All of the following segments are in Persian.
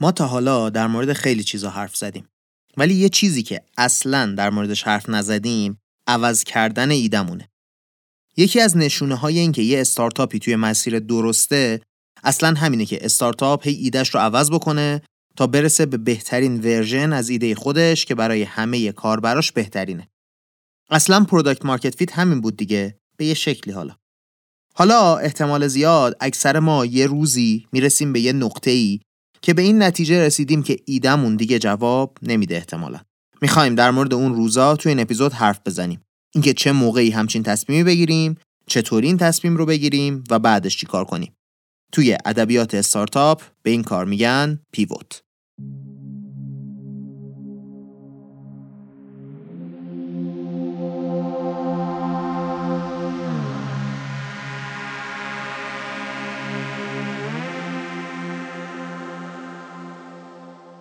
ما تا حالا در مورد خیلی چیزا حرف زدیم ولی یه چیزی که اصلا در موردش حرف نزدیم عوض کردن ایدمونه یکی از نشونه های این که یه استارتاپی توی مسیر درسته اصلا همینه که استارتاپ هی ایدهش رو عوض بکنه تا برسه به بهترین version از ایده خودش که برای همه کاربراش بهترینه. اصلا product market fit همین بود دیگه به یه شکلی حالا. حالا احتمال زیاد اکثر ما یه روزی می‌رسیم به یه نقطه ای که به این نتیجه رسیدیم که ایدمون دیگه جواب نمیده احتمالا. می‌خوایم در مورد اون روزا تو این اپیزود حرف بزنیم. اینکه چه موقعی همچین تصمیمی بگیریم، چطوری این تصمیم رو بگیریم و بعدش چیکار کنیم. توی ادبیات استارتاپ به این کار میگن پیوت.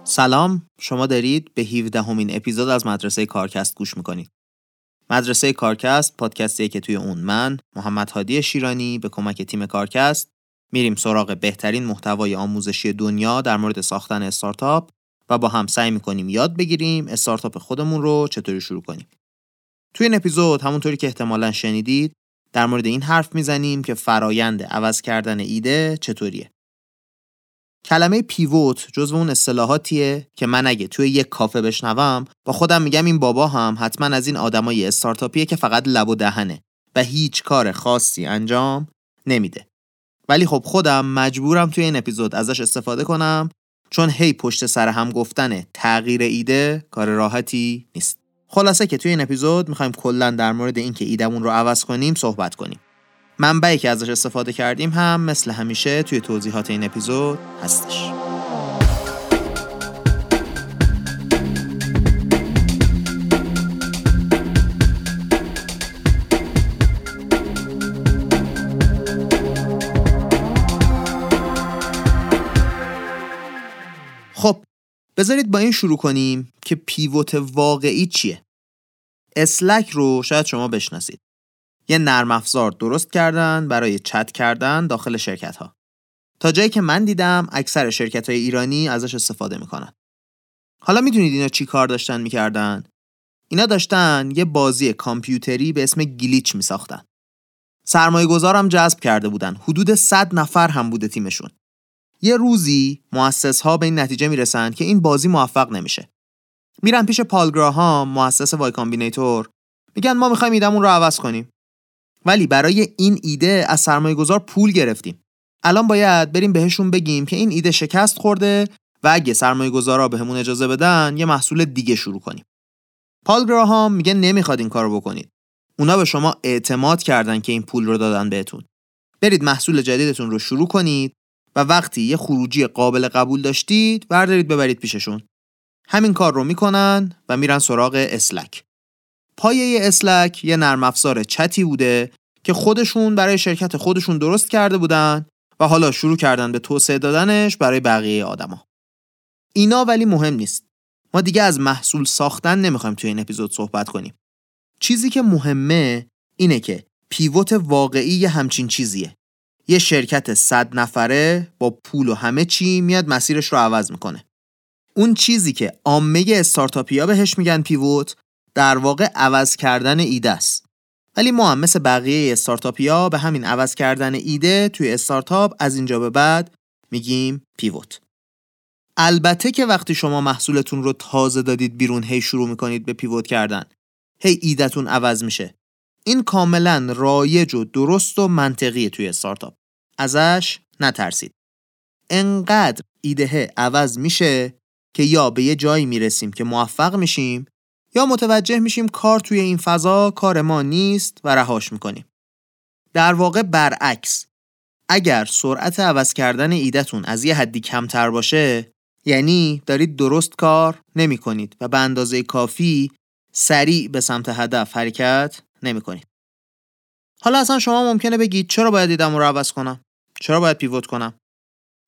سلام شما دارید به 17 همین اپیزود از مدرسه کارکست گوش می‌کنید. مدرسه کارکست پادکستیه که توی اون من محمد هادی شیرانی به کمک تیم کارکست میریم سراغ بهترین محتوای آموزشی دنیا در مورد ساختن استارتاپ و با هم سعی می‌کنیم یاد بگیریم استارتاپ خودمون رو چطوری شروع کنیم. توی این اپیزود همونطوری که احتمالا شنیدید در مورد این حرف می‌زنیم که فرایند عوض کردن ایده چطوریه. کلمه پیوت جزو اون اصطلاحاتیه که من اگه توی یک کافه بشنوم با خودم میگم این بابا هم حتما از این آدمای استارتاپیه که فقط لب و دهنه و هیچ کار خاصی انجام نمیده. ولی خب خودم مجبورم توی این اپیزود ازش استفاده کنم چون هی پشت سر هم گفتن تغییر ایده کار راحتی نیست. خلاصه که توی این اپیزود می‌خوایم کلا در مورد اینکه ایدمون رو عوض کنیم صحبت کنیم. منبعی که ازش استفاده کردیم هم مثل همیشه توی توضیحات این اپیزود هستش. خب بذارید با این شروع کنیم که پیوت واقعی چیه اسلک رو شاید شما بشناسید یه نرم افزار درست کردن برای چت کردن داخل شرکت ها تا جایی که من دیدم اکثر شرکت های ایرانی ازش استفاده می‌کنن. حالا می‌دونید اینا چی کار داشتن می‌کردن؟ اینا داشتن یه بازی کامپیوتری به اسم گلیچ میساختن. سرمایه گذارم جذب کرده بودن. حدود 100 نفر هم بوده تیمشون. یه روزی مؤسس ها به این نتیجه می‌رسن که این بازی موفق نمیشه. میرن پیش پال گراهام مؤسس Y Combinator. میگن ما می‌خوایم ایدمون رو عوض کنیم. ولی برای این ایده از سرمایه گذار پول گرفتیم. الان باید بریم بهشون بگیم که این ایده شکست خورده و اگه سرمایه گذارا بهمون اجازه بدن یه محصول دیگه شروع کنیم. پال گراهام میگه نمی‌خواد این کارو بکنید. اونا به شما اعتماد کردن که این پول رو دادن بهتون. برید محصول جدیدتون رو شروع کنید و وقتی یه خروجی قابل قبول داشتید بردارید ببرید پیششون همین کار رو می‌کنن و میرن سراغ اسلک پایه اسلک یه نرم افزار چتی بوده که خودشون برای شرکت خودشون درست کرده بودن و حالا شروع کردن به توسعه دادنش برای بقیه آدما اینا ولی مهم نیست ما دیگه از محصول ساختن نمی‌خوایم توی این اپیزود صحبت کنیم چیزی که مهمه اینه که پیوت واقعی یه همچین چیزیه یه شرکت صد نفره با پول و همه چی میاد مسیرش رو عوض می‌کنه. اون چیزی که عامه استارتاپیا بهش میگن پیوت در واقع عوض کردن ایده است. ولی ما هم مثل بقیه استارتاپیا به همین عوض کردن ایده توی استارتاپ از اینجا به بعد میگیم پیوت. البته که وقتی شما محصولتون رو تازه دادید بیرون هی شروع می‌کنید به پیوت کردن هی ایدهتون عوض میشه. این کاملا رایج و درست و منطقیه توی استارتاپ. ازش نترسید. انقدر ایده عوض میشه که یا به یه جایی می‌رسیم که موفق میشیم یا متوجه میشیم کار توی این فضا کار ما نیست و رهاش می‌کنیم در واقع برعکس اگر سرعت عوض کردن ایدهتون از یه حدی کمتر باشه یعنی دارید درست کار نمی کنید و به اندازه کافی سریع به سمت هدف حرکت نمی کنید. حالا اصلا شما ممکنه بگید چرا باید ایدم رو عوض کنم؟ چرا باید پیوت کنم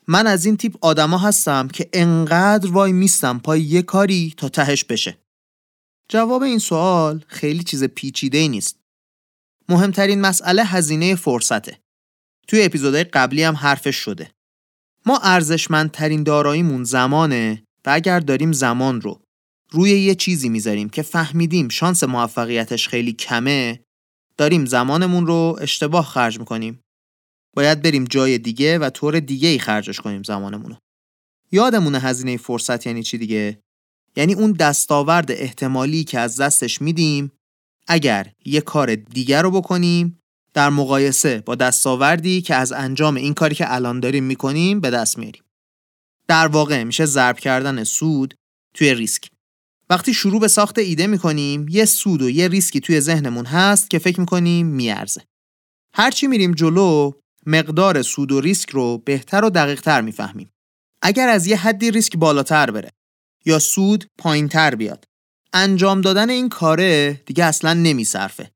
من از این تیپ آدما هستم که انقدر وای میستم پای یه کاری تا تهش بشه جواب این سوال خیلی چیز پیچیده ای نیست. مهمترین مسئله هزینه فرصته. توی اپیزودهای قبلی هم حرفش شده. ما ارزشمندترین داراییمون زمانه و اگر داریم زمان رو روی یه چیزی می‌ذاریم که فهمیدیم شانس موفقیتش خیلی کمه داریم زمانمون رو اشتباه خرج می‌کنیم. باید بریم جای دیگه و طور دیگه ای خرجش کنیم زمانمون رو. یادمونه هزینه فرصت یعنی چی دیگه؟ یعنی اون دستاورد احتمالی که از دستش میدیم اگر یه کار دیگر رو بکنیم در مقایسه با دستاوردی که از انجام این کاری که الان داریم می‌کنیم به دست میاریم. در واقع میشه ضرب کردن سود توی ریسک. وقتی شروع به ساخت ایده می‌کنیم یه سود و یه ریسکی توی ذهنمون هست که فکر می‌کنیم میارزه. هرچی میریم جلو مقدار سود و ریسک رو بهتر و دقیقتر می‌فهمیم. اگر از یه حدی ریسک بالاتر بره یا سود پایینتر بیاد انجام دادن این کاره دیگه اصلا نمیصرفه.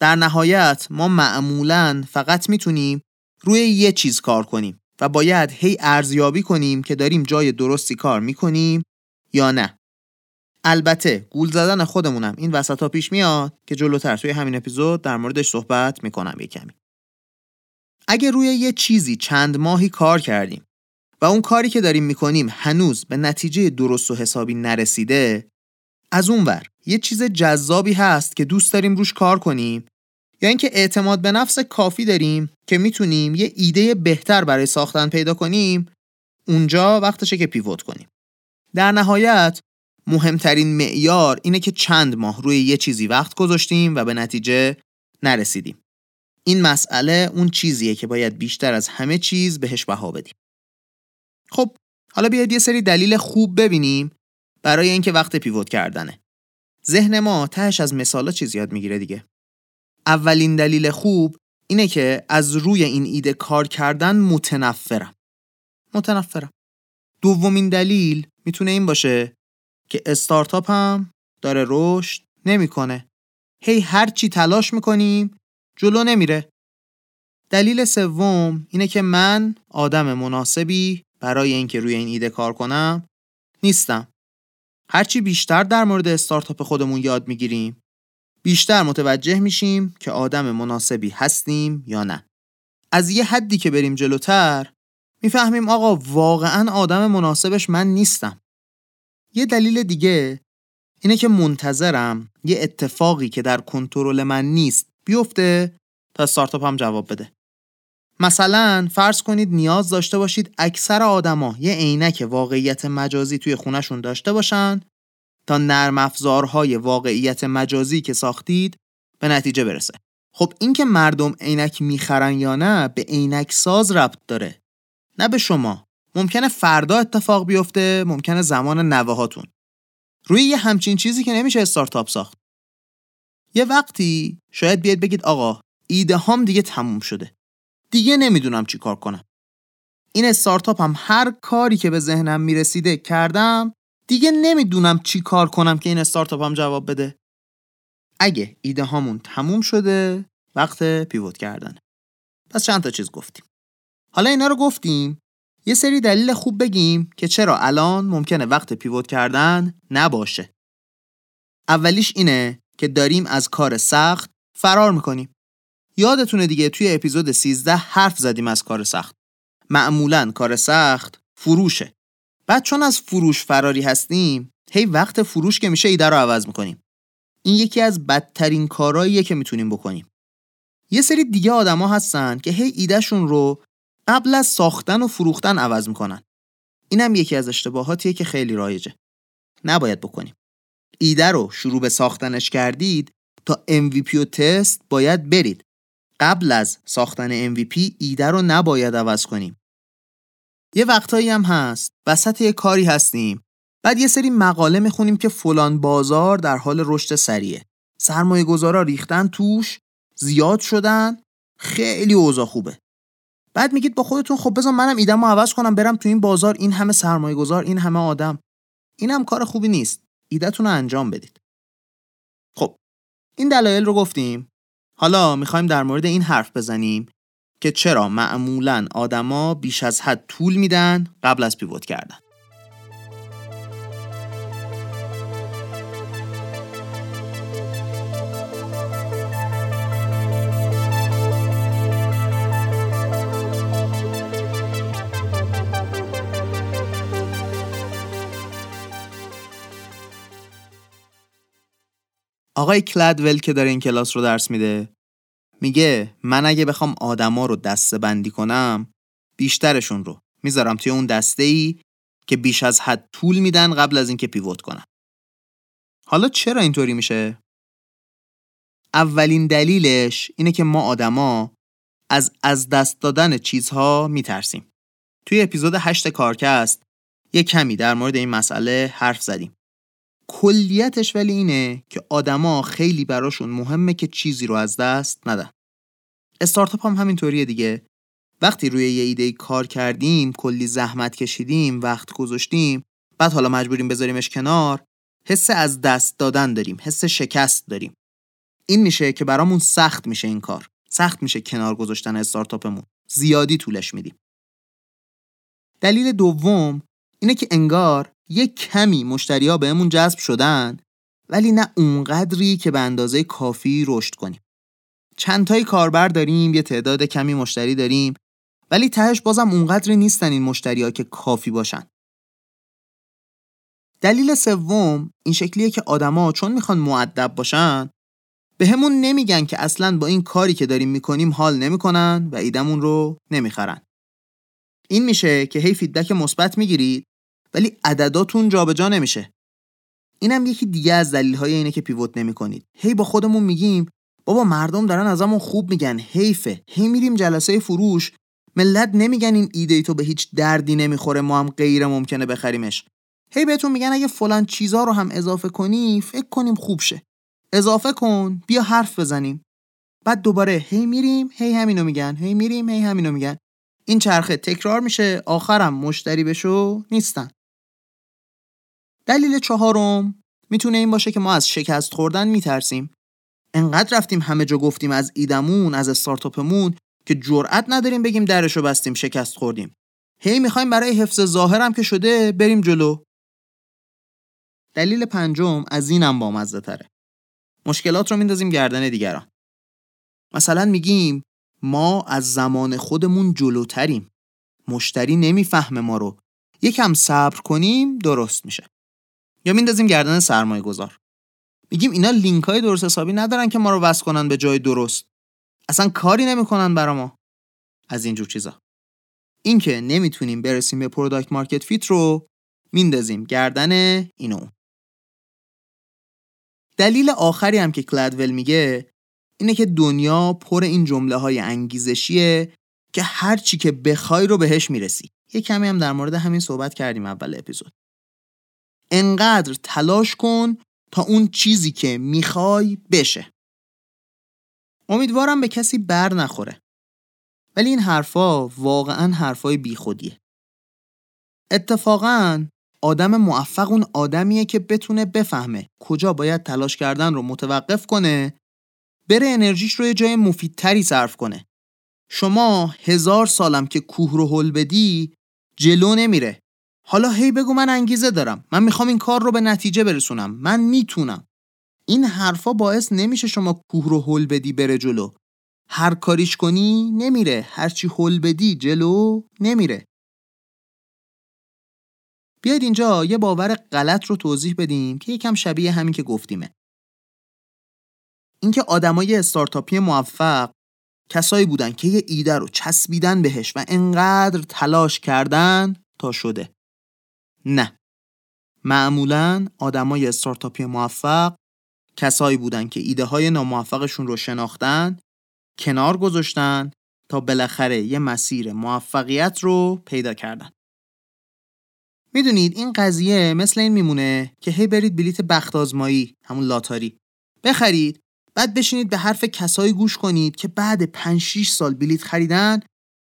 در نهایت ما معمولا فقط می‌تونیم روی یه چیز کار کنیم و باید هی ارزیابی کنیم که داریم جای درستی کار می‌کنیم یا نه. البته گول زدن خودمونم این وسط ها پیش میاد که جلوتر توی همین اپیزود در موردش صحبت می‌کنم یه کمی. اگه روی یه چیزی چند ماهی کار کردیم و اون کاری که داریم می‌کنیم هنوز به نتیجه درست و حسابی نرسیده از اون ور یه چیز جذابی هست که دوست داریم روش کار کنیم یا اینکه اعتماد به نفس کافی داریم که می‌تونیم یه ایده بهتر برای ساختن پیدا کنیم اونجا وقتشه که پیوت کنیم. در نهایت مهمترین معیار اینه که چند ماه روی یه چیزی وقت گذاشتیم و به نتیجه نرسیدیم. این مسئله اون چیزیه که باید بیشتر از همه چیز بهش بها بدیم. خب حالا بیاید یه سری دلیل خوب ببینیم برای اینکه وقت پیوت کردنه. ذهن ما تهش از مثالا چیز یاد می‌گیره دیگه. اولین دلیل خوب اینه که از روی این ایده کار کردن متنفرم. متنفرم. دومین دلیل می‌تونه این باشه که استارتاپ هم داره رشد نمی‌کنه. هی هر چی تلاش می‌کنیم جلو نمیره. دلیل سوم اینه که من آدم مناسبی برای اینکه روی این ایده کار کنم نیستم. هرچی بیشتر در مورد استارتاپ خودمون یاد می‌گیریم بیشتر متوجه میشیم که آدم مناسبی هستیم یا نه. از یه حدی که بریم جلوتر می‌فهمیم آقا واقعا آدم مناسبش من نیستم. یه دلیل دیگه اینه که منتظرم یه اتفاقی که در کنترل من نیست بیفته تا استارتاپ جواب بده. مثلا فرض کنید نیاز داشته باشید اکثر آدما یه عینک واقعیت مجازی توی خونشون داشته باشن تا نرم افزارهای واقعیت مجازی که ساختید به نتیجه برسه. خب این که مردم عینک می‌خرن یا نه به عینک ساز ربط داره. نه به شما. ممکنه فردا اتفاق بیفته ممکنه زمان نوهاتون روی یه همچین چیزی که نمیشه استارتاپ ساخت. یه وقتی شاید بیاد بگید آقا ایده هام دیگه تموم شده. دیگه نمی‌دونم چی کار کنم. این استارتاپ هم هر کاری که به ذهنم می‌رسیده کردم دیگه نمی‌دونم چی کار کنم که این استارتاپ هم جواب بده. اگه ایده هامون تموم شده وقت پیوت کردن. پس چند تا چیز گفتیم. حالا اینا رو گفتیم. یه سری دلیل خوب بگیم که چرا الان ممکنه وقت پیوت کردن نباشه. اولیش اینه که داریم از کار سخت فرار می‌کنیم. یادتونه دیگه توی اپیزود 13 حرف زدیم از کار سخت. معمولا کار سخت فروشه. بعد چون از فروش فراری هستیم هی وقت فروش که میشه ایده رو عوض می‌کنیم. این یکی از بدترین کارهاییه که می‌تونیم بکنیم. یه سری دیگه آدما هستن که هی ایدهشون رو قبل از ساختن و فروختن عوض می‌کنن. اینم یکی از اشتباهاتیه که خیلی رایجه. نباید بکنیم. ایده رو شروع به ساختنش کردید تا MVP و تست باید برید. قبل از ساختن MVP ایده رو نباید عوض کنیم. یه وقتایی هم هست. وسط یه کاری هستیم. بعد یه سری مقاله می‌خونیم که فلان بازار در حال رشد سریعه سرمایه گذارا ریختن توش زیاد شدن خیلی اوضاع خوبه. بعد میگید با خودتون خب بذار منم ایدمو عوض کنم برم تو این بازار این همه سرمایه گذار این همه آدم. این هم کار خوبی نیست. ایدهتون رو انجام بدید. خب این دلایل رو گفتیم. حالا می‌خوایم در مورد این حرف بزنیم که چرا معمولا آدما بیش از حد طول میدن قبل از پیوت کردن. آقای کلدول که داره این کلاس رو درس میده میگه من اگه بخوام آدما رو دسته بندی کنم بیشترشون رو می‌ذارم توی اون دسته ای که بیش از حد طول میدن قبل از اینکه پیوت کنن. حالا چرا اینطوری میشه؟ اولین دلیلش اینه که ما آدما از از دست دادن چیزها میترسیم. توی اپیزود 8 کارکست یه کمی در مورد این مسئله حرف زدیم. کلیتش ولی اینه که آدما خیلی براشون مهمه که چیزی رو از دست ندن. استارتاپ هم همینطوریه دیگه. وقتی روی یه ایده کار کردیم کلی زحمت کشیدیم وقت گذاشتیم بعد حالا مجبوریم بذاریمش کنار حس از دست دادن داریم حس شکست داریم. این میشه که برامون سخت میشه این کار. سخت میشه کنار گذاشتن استارتاپمون. زیادی طولش میدیم. دلیل دوم اینه که انگار یه کمی مشتری ها بهمون جذب شدن ولی نه اونقدری که به اندازه کافی رشد کنیم. چند تایی کاربر داریم یه تعداد کمی مشتری داریم ولی تهش بازم اونقدری نیستن این مشتری ها که کافی باشن. دلیل سوم این شکلیه که آدما چون می‌خوان معدب باشن به همون نمیگن که اصلا با این کاری که داریم می‌کنیم حال نمی‌کنن و ایدمون رو نمی‌خرن. این میشه که هی فیدبک مثبت می‌گیرید ولی عدداتون جابجا نمیشه. اینم یکی دیگه از دلیل های اینه که پیوت نمی کنید هی با خودمون میگیم بابا مردم دارن ازمون خوب میگن حیفه. هی میریم جلسه فروش. ملت نمیگن این ایده تو به هیچ دردی نمی‌خوره ما هم غیر ممکنه بخریمش. هی بهتون میگن اگه فلان چیزا رو هم اضافه کنی فکر کنیم خوب شه. اضافه کن بیا حرف بزنیم. بعد دوباره هی میریم هی همینو میگن هی میریم هی همینو میگن. این چرخه تکرار میشه آخرم مشتری بشو نیستن. دلیل چهارم می‌تونه این باشه که ما از شکست خوردن میترسیم. انقدر رفتیم همه جا گفتیم از ایدمون از استارتاپمون که جرأت نداریم بگیم درشو بستیم شکست خوردیم. هی می‌خوایم برای حفظ ظاهرم که شده بریم جلو. دلیل پنجم از اینم بامزه تره مشکلات رو میندازیم گردن دیگران. مثلا میگیم ما از زمان خودمون جلوتریم. مشتری نمی‌فهمه ما رو. یکم صبر کنیم درست میشه. یا میندازیم گردن سرمایه گذار میگیم اینا لینک های درست حسابی ندارن که ما رو وصل کنن به جای درست. اصلا کاری نمی‌کنن برا ما. از اینجور چیزا. اینکه نمی‌تونیم برسیم به product market fit رو میندازیم گردن اینو. دلیل آخری هم که کلدول میگه اینه که دنیا پر این جمله های انگیزشیه که هر چی که بخوای رو بهش می‌رسی. یه کمی هم در مورد همین صحبت کردیم اول اپیزود. انقدر تلاش کن تا اون چیزی که می‌خوای بشه. امیدوارم به کسی بر نخوره. ولی این حرفا واقعا حرفای بیخودیه. اتفاقا آدم موفق اون آدمیه که بتونه بفهمه کجا باید تلاش کردن رو متوقف کنه بره انرژیش رو یه جای مفیدتری صرف کنه. شما هزار سالم که کوه رو حل بدی جلو نمیره. حالا هی بگو من انگیزه دارم. من می‌خوام این کار رو به نتیجه برسونم. من می‌تونم. این حرفا باعث نمیشه شما کوه رو حل بدی بره جلو. هر کاریش کنی نمیره. هرچی حل بدی جلو نمیره. بیاید اینجا یه باور غلط رو توضیح بدیم که یکم شبیه همین که گفتیمه. اینکه آدمای استارتاپی موفق کسایی بودن که یه ایده رو چسبیدن بهش و انقدر تلاش کردن تا شده. نه. معمولا آدمای استارتاپی موفق کسایی بودن که ایده های ناموفقشون رو شناختن کنار گذاشتن تا بالاخره یه مسیر موفقیت رو پیدا کردن. می‌دونید این قضیه مثل این میمونه که هی برید بلیت بخت آزمایی همون لاتاری. بخرید بعد بشینید به حرف کسایی گوش کنید که بعد 5 6 سال بلیت خریدن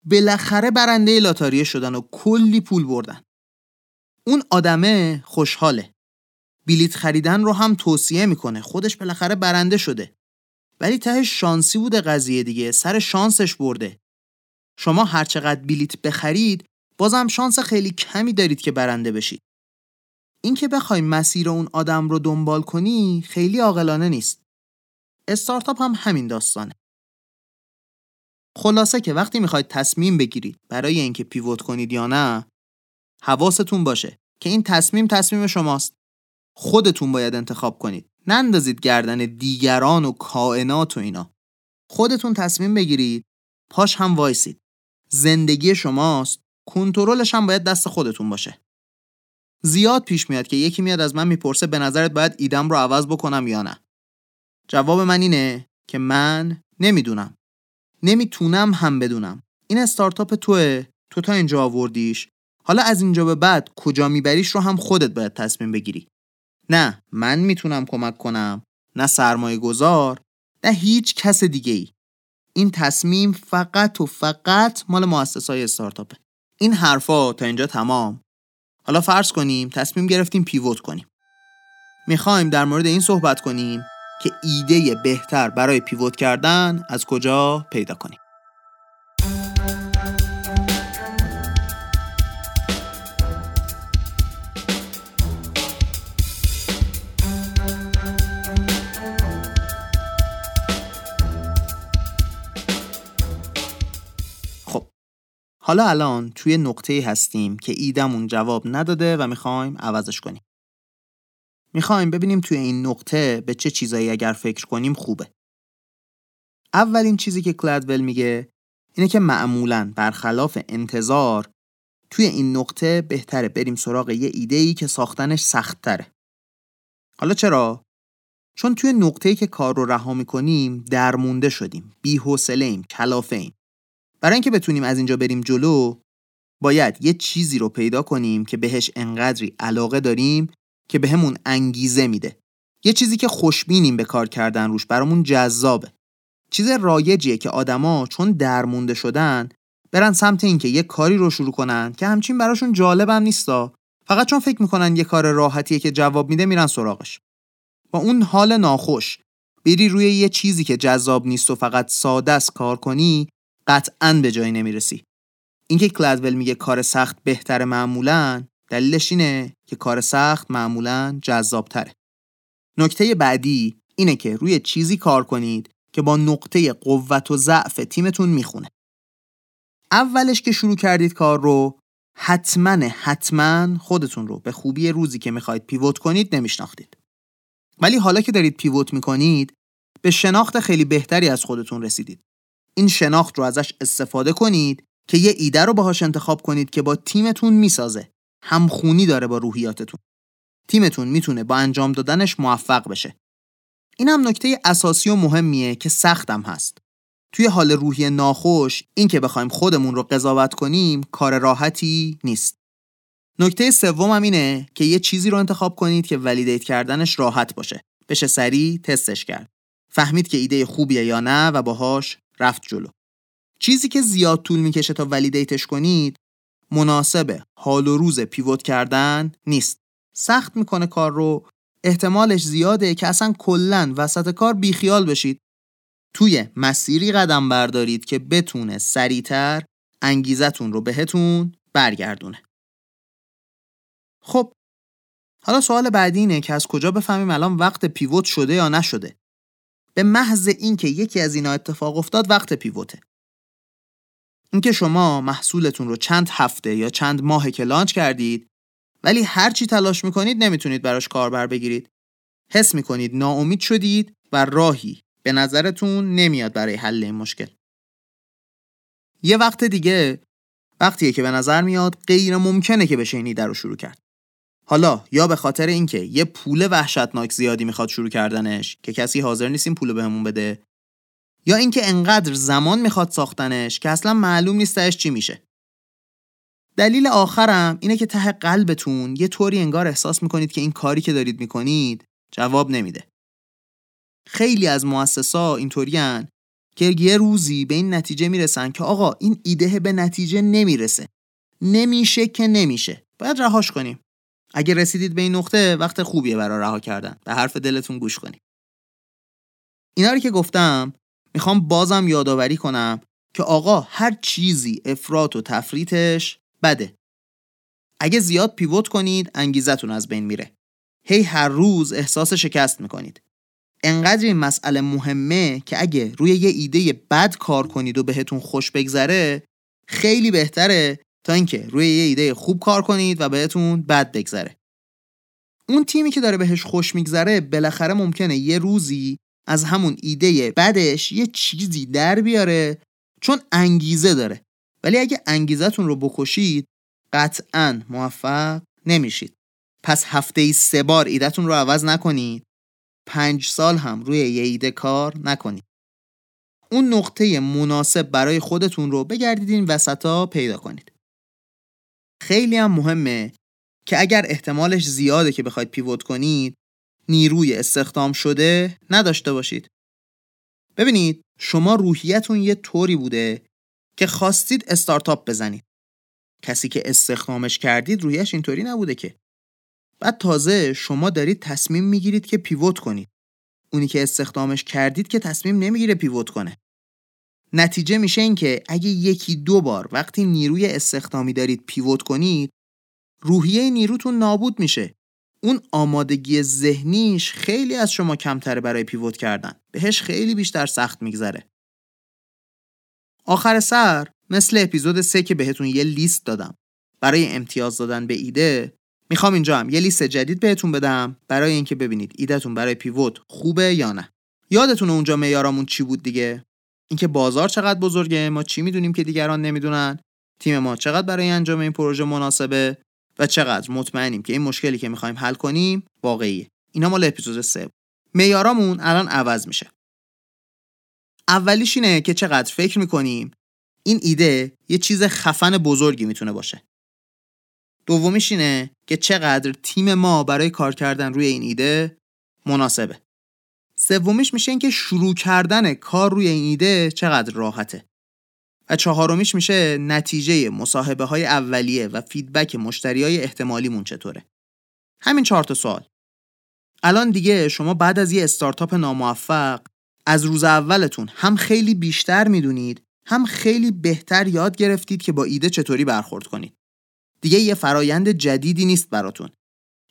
بالاخره برنده لاتاری شدن و کلی پول بردن. اون آدمه خوشحاله. بلیت خریدن رو هم توصیه می‌کنه. خودش بالاخره برنده شده. ولی ته شانسی بوده قضیه دیگه. سر شانسش برده. شما هر چقدر بلیت بخرید بازم شانس خیلی کمی دارید که برنده بشید. اینکه بخوای مسیر اون آدم رو دنبال کنی خیلی عاقلانه نیست. استارتاپ هم همین داستانه. خلاصه که وقتی می‌خواید تصمیم بگیرید برای اینکه پیوت کنید یا نه حواستون باشه که این تصمیم تصمیم شماست. خودتون باید انتخاب کنید. نندازید گردن دیگران و کائنات و اینا. خودتون تصمیم بگیرید. پاش هم وایسید. زندگی شماست. کنترلش هم باید دست خودتون باشه. زیاد پیش میاد که یکی میاد از من می‌پرسه به نظرت باید ایدم رو عوض بکنم یا نه. جواب من اینه که من نمی‌دونم. نمی‌تونم هم بدونم. این استارتاپ توه. تو تا اینجا آوردیش. حالا از اینجا به بعد کجا میبریش رو هم خودت باید تصمیم بگیری. نه من می‌تونم کمک کنم نه سرمایه گذار نه هیچ کس دیگه ای این تصمیم فقط و فقط مال مؤسسای استارتاپه. این حرفا تا اینجا تمام. حالا فرض کنیم تصمیم گرفتیم پیوت کنیم. می‌خوایم در مورد این صحبت کنیم که ایده بهتر برای پیوت کردن از کجا پیدا کنیم. حالا الان توی نقطه هستیم که ایدمون جواب نداده و می‌خوایم عوضش کنیم. می‌خوایم ببینیم توی این نقطه به چه چیزایی اگر فکر کنیم خوبه. اولین چیزی که کلدول میگه اینه که معمولا برخلاف انتظار توی این نقطه بهتره بریم سراغ یه ایده ای که ساختنش سخت تره. حالا چرا؟ چون توی نقطه‌ای که کار رو رها می‌کنیم درمونده شدیم، بی‌حوصله ایم، کلافه ایم. برای اینکه بتونیم از اینجا بریم جلو باید یه چیزی رو پیدا کنیم که بهش انقدری علاقه داریم که بهمون به انگیزه میده. یه چیزی که خوشبینیم به کار کردن روش برامون جذابه. چیز رایجیه که آدما چون درمونده شدن برن سمت اینکه یه کاری رو شروع کنن که همچین براشون جالبم نیستا. فقط چون فکر می‌کنن یه کار راحتیه که جواب میده میرن سراغش. با اون حال ناخوش بری روی یه چیزی که جذاب نیست و فقط ساده است کار کنی قطعا به جایی نمی‌رسی. اینکه کلدول میگه کار سخت بهتر معمولا دلیلش اینه که کار سخت معمولا جذابتره. نکته بعدی اینه که روی چیزی کار کنید که با نقطه قوت و ضعف تیمتون می‌خونه. اولش که شروع کردید کار رو حتما حتما خودتون رو به خوبی روزی که می‌خواید پیوت کنید نمیشناختید. ولی حالا که دارید پیوت می‌کنید به شناخت خیلی بهتری از خودتون رسیدید. این شناخت رو ازش استفاده کنید که یه ایده رو باهاش انتخاب کنید که با تیمتون می‌سازه. همخونی داره با روحیاتتون. تیمتون می‌تونه با انجام دادنش موفق بشه. این هم نکته اساسی و مهمیه که سختم هست. توی حال روحی ناخوش این که بخوایم خودمون رو قضاوت کنیم کار راحتی نیست. نکته سوم هم اینه که یه چیزی رو انتخاب کنید که ولیدیت کردنش راحت باشه. بشه سریع تستش کرد. فهمید که ایده خوبیه یا نه و باهاش رفت جلو. چیزی که زیاد طول می‌کشه تا ولیدیتش کنید مناسب حال و روز پیوت کردن نیست. سخت می‌کنه کار رو. احتمالش زیاده که اصلا کلا وسط کار بیخیال بشید. توی مسیری قدم بردارید که بتونه سریعتر انگیزتون رو بهتون برگردونه. خب حالا سوال بعدی اینه که از کجا بفهمیم الان وقت پیوت شده یا نشده؟ به محض اینکه یکی از اینا اتفاق افتاد وقت پیوته. اینکه شما محصولتون رو چند هفته یا چند ماه که لانچ کردید ولی هر چی تلاش می‌کنید نمی‌تونید براش کاربر بگیرید. حس می‌کنید ناامید شدید و راهی به نظرتون نمیاد برای حل این مشکل. یه وقت دیگه وقتیه که به نظر میاد غیر ممکنه که بشه این ایده رو شروع کرد. حالا یا به خاطر اینکه یه پول وحشتناک زیادی می‌خواد شروع کردنش که کسی حاضر نیست این پول بهمون بده یا اینکه انقدر زمان می‌خواد ساختنش که اصلا معلوم نیستش چی میشه. دلیل آخرم اینه که ته قلبتون یه طوری انگار احساس می‌کنید که این کاری که دارید می‌کنید جواب نمیده. خیلی از مؤسسا اینطورین که یه روزی به این نتیجه می‌رسن که آقا این ایده به نتیجه نمی‌رسه. نمیشه که نمیشه. باید رهاش کنیم. اگه رسیدید به این نقطه وقت خوبیه برای رها کردن. به حرف دلتون گوش کنید. اینا رو که گفتم می‌خوام بازم یادآوری کنم که آقا هر چیزی افراط و تفریطش بده. اگه زیاد پیوت کنید انگیزتون از بین میره. هی هر روز احساس شکست می‌کنید. انقدر این مسئله مهمه که اگه روی یه ایده بد کار کنید و بهتون خوش بگذره خیلی بهتره تا اینکه روی یه ایده خوب کار کنید و بهتون بد بگذره. اون تیمی که داره بهش خوش میگذره بالاخره ممکنه یه روزی از همون ایده بدش یه چیزی در بیاره چون انگیزه داره. ولی اگه انگیزتون رو بکشید قطعا موفق نمیشید. پس هفته ای سه بار ایدهتون رو عوض نکنید. پنج سال هم روی یه ایده کار نکنید. اون نقطه مناسب برای خودتون رو بگردید این وسطا پیدا کنید. خیلی هم مهمه که اگر احتمالش زیاده که بخواید پیوت کنید نیروی استخدام شده نداشته باشید. ببینید شما روحیتون یه طوری بوده که خواستید استارتاپ بزنید. کسی که استخدامش کردید رویش اینطوری نبوده که. بعد تازه شما دارید تصمیم می‌گیرید که پیوت کنید. اونی که استخدامش کردید که تصمیم نمی‌گیره پیوت کنه. نتیجه میشه این که اگه یکی دو بار وقتی نیروی استخدامی دارید پیوت کنید روحیه نیروتون نابود میشه. اون آمادگی ذهنیش خیلی از شما کمتره برای پیوت کردن. بهش خیلی بیشتر سخت میگذره. آخر سر مثل اپیزود سه که بهتون یه لیست دادم. برای امتیاز دادن به ایده می‌خوام اینجا هم یه لیست جدید بهتون بدم. برای اینکه ببینید ایدهتون برای پیوت خوبه یا نه. یادتون اونجا معیارامون چی بود دیگه؟ اینکه بازار چقدر بزرگه ما چی می‌دونیم که دیگران نمی‌دونن تیم ما چقدر برای انجام این پروژه مناسبه و چقدر مطمئنیم که این مشکلی که می‌خوایم حل کنیم واقعیه. اینا مال اپیزود 3 معیارامون الان عوض میشه. اولیش اینه که چقدر فکر می‌کنیم این ایده یه چیز خفن بزرگی می‌تونه باشه. دومیش اینه که چقدر تیم ما برای کار کردن روی این ایده مناسبه. سومیش میشه اینکه شروع کردن کار روی این ایده چقدر راحته. و چهارمیش میشه نتیجه مصاحبه های اولیه و فیدبک مشتری های احتمالیمون چطوره. همین چهار تا سوال. الان دیگه شما بعد از یه استارتاپ ناموفق از روز اولتون هم خیلی بیشتر می‌دونید هم خیلی بهتر یاد گرفتید که با ایده چطوری برخورد کنید. دیگه یه فرایند جدیدی نیست براتون.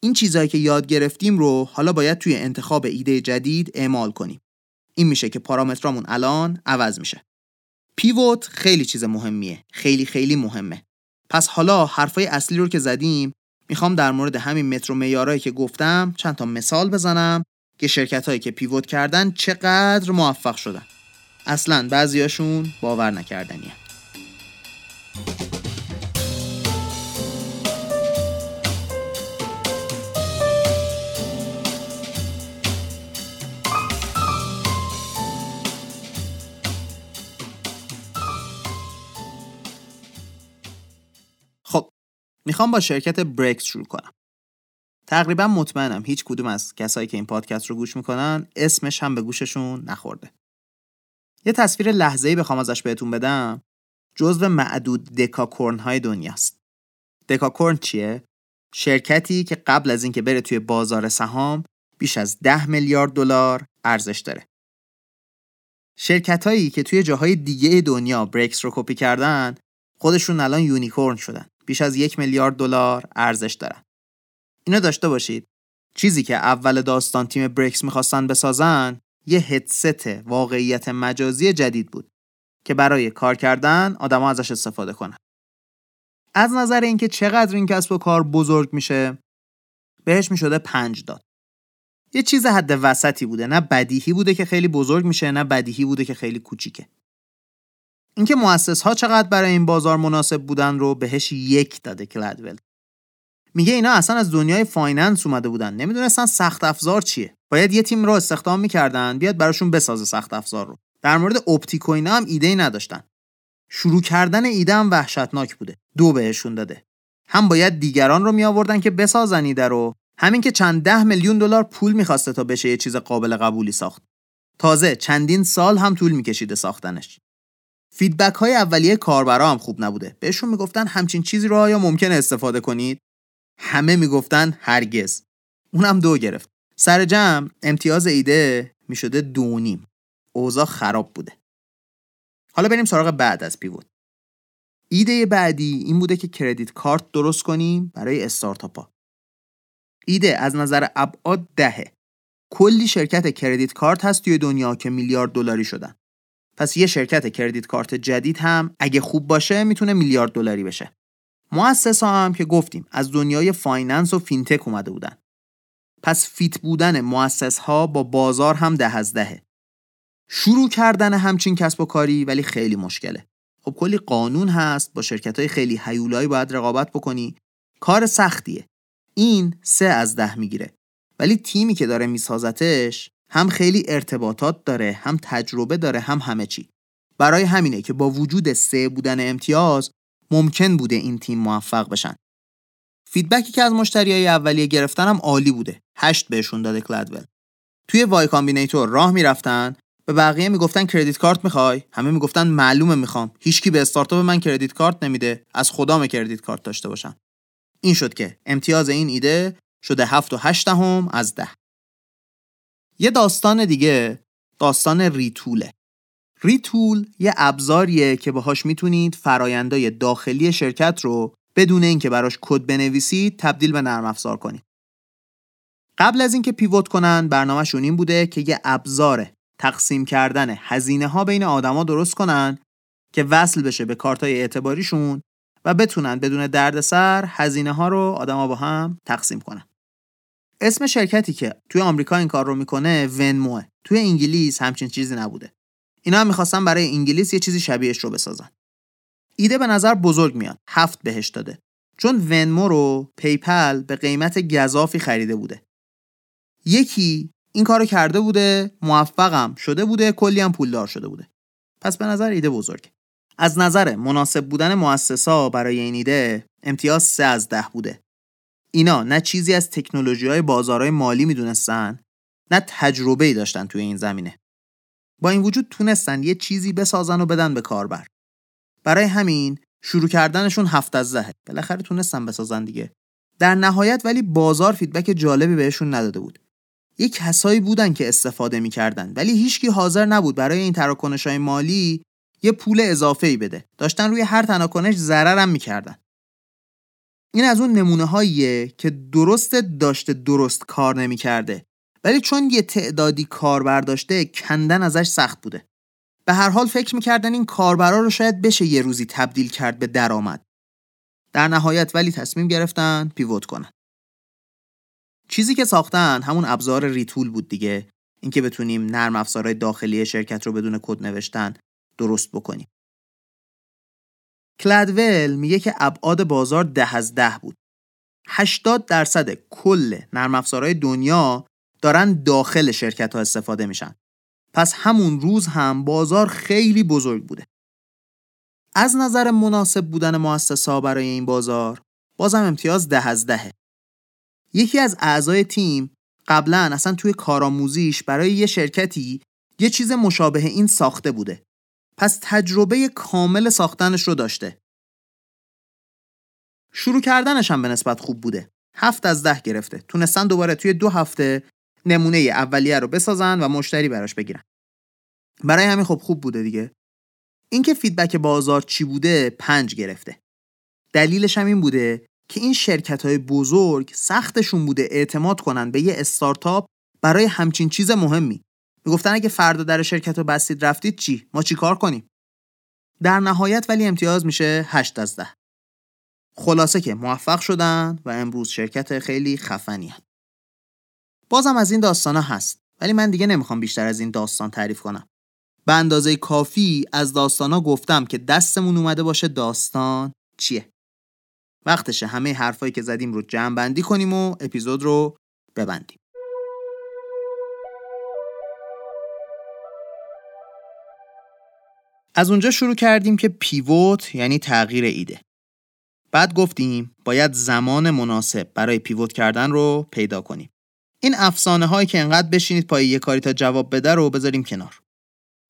این چیزهایی که یاد گرفتیم رو حالا باید توی انتخاب ایده جدید اعمال کنیم. این میشه که پارامترامون الان عوض میشه. پیوت خیلی چیز مهمیه. خیلی خیلی مهمه. پس حالا حرفای اصلی رو که زدیم می‌خوام در مورد همین مترو میارایی که گفتم چند تا مثال بزنم که شرکت هایی که پیوت کردن چقدر موفق شدن. اصلا بعضیاشون باور نکردنیه. می‌خوام با شرکت برکس شروع کنم. تقریبا مطمئنم هیچ کدوم از کسایی که این پادکست رو گوش می‌کنن اسمش هم به گوششون نخورده. یه تصویر لحظه ای بخوام ازش بهتون بدم جزو معدود دکاکورن های دنیاست. دکاکورن چیه؟ شرکتی که قبل از اینکه بره توی بازار سهام بیش از 10 میلیارد دلار ارزش داره. شرکت هایی که توی جاهای دیگه دنیا برکس رو کپی کردن خودشون الان یونیکورن شدن. بیش از یک میلیارد دلار ارزش دارن. اینو داشته باشید. چیزی که اول داستان تیم بریکس می‌خواستن بسازن یه هدست واقعیت مجازی جدید بود که برای کار کردن آدما ازش استفاده کنن. از نظر اینکه چقدر این کسب و کار بزرگ میشه بهش می‌شده پنج داد. یه چیز حد وسطی بوده نه بدیهی بوده که خیلی بزرگ میشه نه بدیهی بوده که خیلی کوچیکه. اینکه مؤسس ها چقدر برای این بازار مناسب بودن رو بهش یک داده کلدول میگه اینا اصلا از دنیای finance اومده بودن. نمی‌دونستن سخت افزار چیه. باید یه تیم رو استخدام می‌کردن بیاد براشون بسازه سخت افزار رو. در مورد اپتیک و اینا هم ایده ای نداشتن. شروع کردن ایده هم وحشتناک بوده. دو بهشون داده. هم باید دیگران رو می آوردن که بسازن ایده رو. همین که چند ده میلیون دلار پول می‌خواسته تا بشه یه چیز قابل قبولی ساخت. تازه چندین سال هم طول میکشیده ساختنش. فیدبک های اولیه کاربرا هم خوب نبوده. بهشون می‌گفتن همچین چیزی رو آیا ممکنه استفاده کنید؟ همه می‌گفتن هرگز. اونم دو گرفت. سر جمع امتیاز ایده می‌شده دو نیم. اوضاع خراب بوده. حالا بریم سراغ بعد از پیوت. ایده بعدی این بوده که کردیت کارت درست کنیم برای استارتاپ ها ایده از نظر ابعاد دهه. کلی شرکت credit card هست توی دنیا که میلیارد دلاری شدن. پس یه شرکت credit card جدید هم اگه خوب باشه می‌تونه میلیارد دلاری بشه. مؤسسا هم که گفتیم از دنیای finance و fintech اومده بودن. پس fit بودن مؤسس ها با بازار هم ده از دهه. شروع کردن همچین کسب و کاری ولی خیلی مشکله. خب کلی قانون هست با شرکت های خیلی هیولایی باید رقابت بکنی. کار سختیه. این سه از ده می‌گیره. ولی تیمی که داره میسازتش هم خیلی ارتباطات داره هم تجربه داره هم همه چی. برای همینه که با وجود سه بودن امتیاز ممکن بوده این تیم موفق بشن. feedback ی که از مشتریای اولیه گرفتن هم عالی بوده. هشت بهشون داده کلدول توی Y Combinator راه می‌رفتن به بقیه می‌گفتن credit card می‌خوای؟ همه می‌گفتن معلومه می‌خوام. هیچکی به استارتاپ من credit card نمیده. از خدام credit card داشته باشم. این شد که امتیاز این ایده شده هفت و هشت هم از ده. یه داستان دیگه داستان ریتوله ریتول یه ابزاریه که باهاش می‌تونید فرایندای داخلی شرکت رو بدون اینکه براش کد بنویسید تبدیل به نرم افزار کنید. قبل از اینکه پیوت کنن برنامهشون این بوده که یه ابزار تقسیم کردن هزینه ها بین آدما درست کنن که وصل بشه به کارتای اعتباریشون و بتونن بدون دردسر هزینه ها رو آدما با هم تقسیم کنن. اسم شرکتی که توی آمریکا این کار رو می‌کنه Venmo ه. توی انگلیس همچین چیزی نبوده. اینا هم می‌خواستن برای انگلیس یه چیزی شبیهش رو بسازن. ایده به نظر بزرگ میاد. هفت بهش داده. چون Venmo رو PayPal به قیمت گزافی خریده بوده. یکی این کارو کرده بوده، موفقم شده بوده، کلی هم پولدار شده بوده. پس به نظر ایده بزرگ. از نظر مناسب بودن مؤسسا برای این ایده امتیاز سه از ده بوده. اینا نه چیزی از تکنولوژی های بازارهای مالی می‌دونستن نه تجربه ای داشتن توی این زمینه. با این وجود تونستن یه چیزی بسازن و بدن به کاربر. برای همین شروع کردنشون هفت از دهه. بالاخره تونستن بسازن دیگه. در نهایت ولی بازار فیدبک جالبی بهشون نداده بود. یه کسایی بودن که استفاده می‌کردن ولی هیچکی حاضر نبود برای این تراکنش های مالی یه پول اضافه ای بده. داشتن روی هر تراکنش ضررم می‌کردن. این از اون نمونه هاییه که درست داشته درست کار نمی‌کرده. ولی چون یه تعدادی کاربر داشته کندن ازش سخت بوده. به هر حال فکر می‌کردن این کاربرا رو شاید بشه یه روزی تبدیل کرد به درآمد. در نهایت ولی تصمیم گرفتن پیوت کنن. چیزی که ساختن همون ابزار ریتول بود دیگه. اینکه بتونیم نرم افزارهای داخلی شرکت رو بدون کد نوشتن درست بکنیم. کلدول میگه که ابعاد بازار ده از ده بود. 80 درصد کل نرم افزارهای دنیا دارن داخل شرکت ها استفاده میشن. پس همون روز هم بازار خیلی بزرگ بوده. از نظر مناسب بودن مؤسسا برای این بازار بازم امتیاز ده از دهه. یکی از اعضای تیم قبلا اصلا توی کارآموزیش برای یه شرکتی یه چیز مشابه این ساخته بوده. پس تجربه کامل ساختنش رو داشته. شروع کردنش هم به نسبت خوب بوده. هفت از ده گرفته. تونستن دوباره توی دو هفته نمونه اولیه رو بسازن و مشتری براش بگیرن. برای همین خب خوب بوده دیگه. اینکه فیدبک بازار چی بوده پنج گرفته. دلیلش هم این بوده که این شرکت های بزرگ سختشون بوده اعتماد کنن به یه استارتاپ برای همچین چیز مهمی. می‌گفتن اگه فردا در شرکت رو بستید رفتید چی؟ ما چی کار کنیم؟ در نهایت ولی امتیاز میشه 8 از 10 خلاصه که موفق شدن و امروز شرکت خیلی خفنی هست. بازم از این داستان هست ولی من دیگه نمی‌خوام بیشتر از این داستان تعریف کنم. به اندازه کافی از داستان گفتم که دستمون اومده باشه داستان چیه. وقتشه همه حرفایی که زدیم رو جمع بندی کنیم و اپیزود رو ببندیم. از اونجا شروع کردیم که پیوت یعنی تغییر ایده. بعد گفتیم باید زمان مناسب برای پیوت کردن رو پیدا کنیم. این افسانه هایی که انقدر بشینید پای یه کاری تا جواب بده رو بذاریم کنار.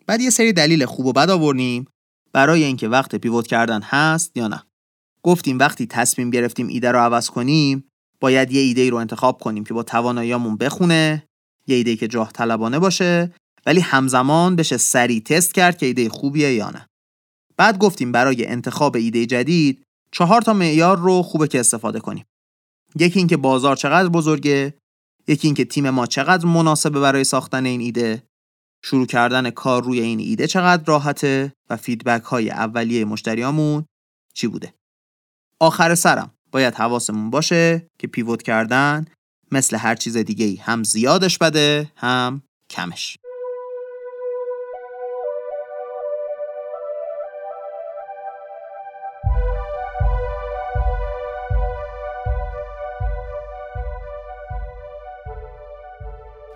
بعد یه سری دلیل خوب و بد آوردیم برای اینکه وقت پیوت کردن هست یا نه. گفتیم وقتی تصمیم گرفتیم ایده رو عوض کنیم باید یه ایده رو انتخاب کنیم که با تواناییامون بخونه یه ایده که جاه طلبانه باشه ولی همزمان بشه سریع تست کرد که ایده خوبیه یا نه. بعد گفتیم برای انتخاب ایده جدید چهار تا معیار رو خوبه که استفاده کنیم. یکی اینکه بازار چقدر بزرگه یکی اینکه تیم ما چقدر مناسبه برای ساختن این ایده شروع کردن کار روی این ایده چقدر راحته و فیدبک های اولیه مشتریامون چی بوده. آخر سرم باید حواسمون باشه که پیوت کردن مثل هر چیز دیگه هم زیادش بده هم کمش.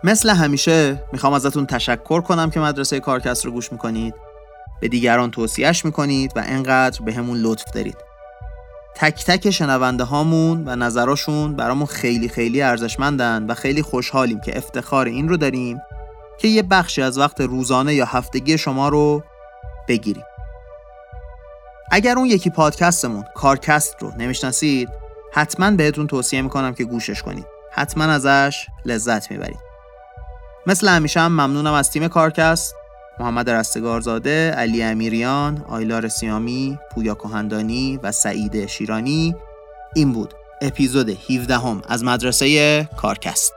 مثل همیشه می‌خوام ازتون تشکر کنم که مدرسه کارکست رو گوش می‌کنید. به دیگران توصیهش می‌کنید و انقدر به همون لطف دارید. تک تک شنونده هامون و نظراشون برامون خیلی خیلی ارزشمندن و خیلی خوشحالیم که افتخار این رو داریم که یه بخشی از وقت روزانه یا هفتگی شما رو بگیریم. اگر اون یکی پادکستمون کارکست رو نمی‌شناسید حتما بهتون توصیه می‌کنم که گوشش کنید. حتما ازش لذت می‌برید. مثل همیشه هم ممنونم از تیم کارکست. محمد رستگارزاده، علی امیریان، آیلار سیامی، پویا کهندانی و سعید شیرانی. این بود اپیزود 17 هم از مدرسه کارکست.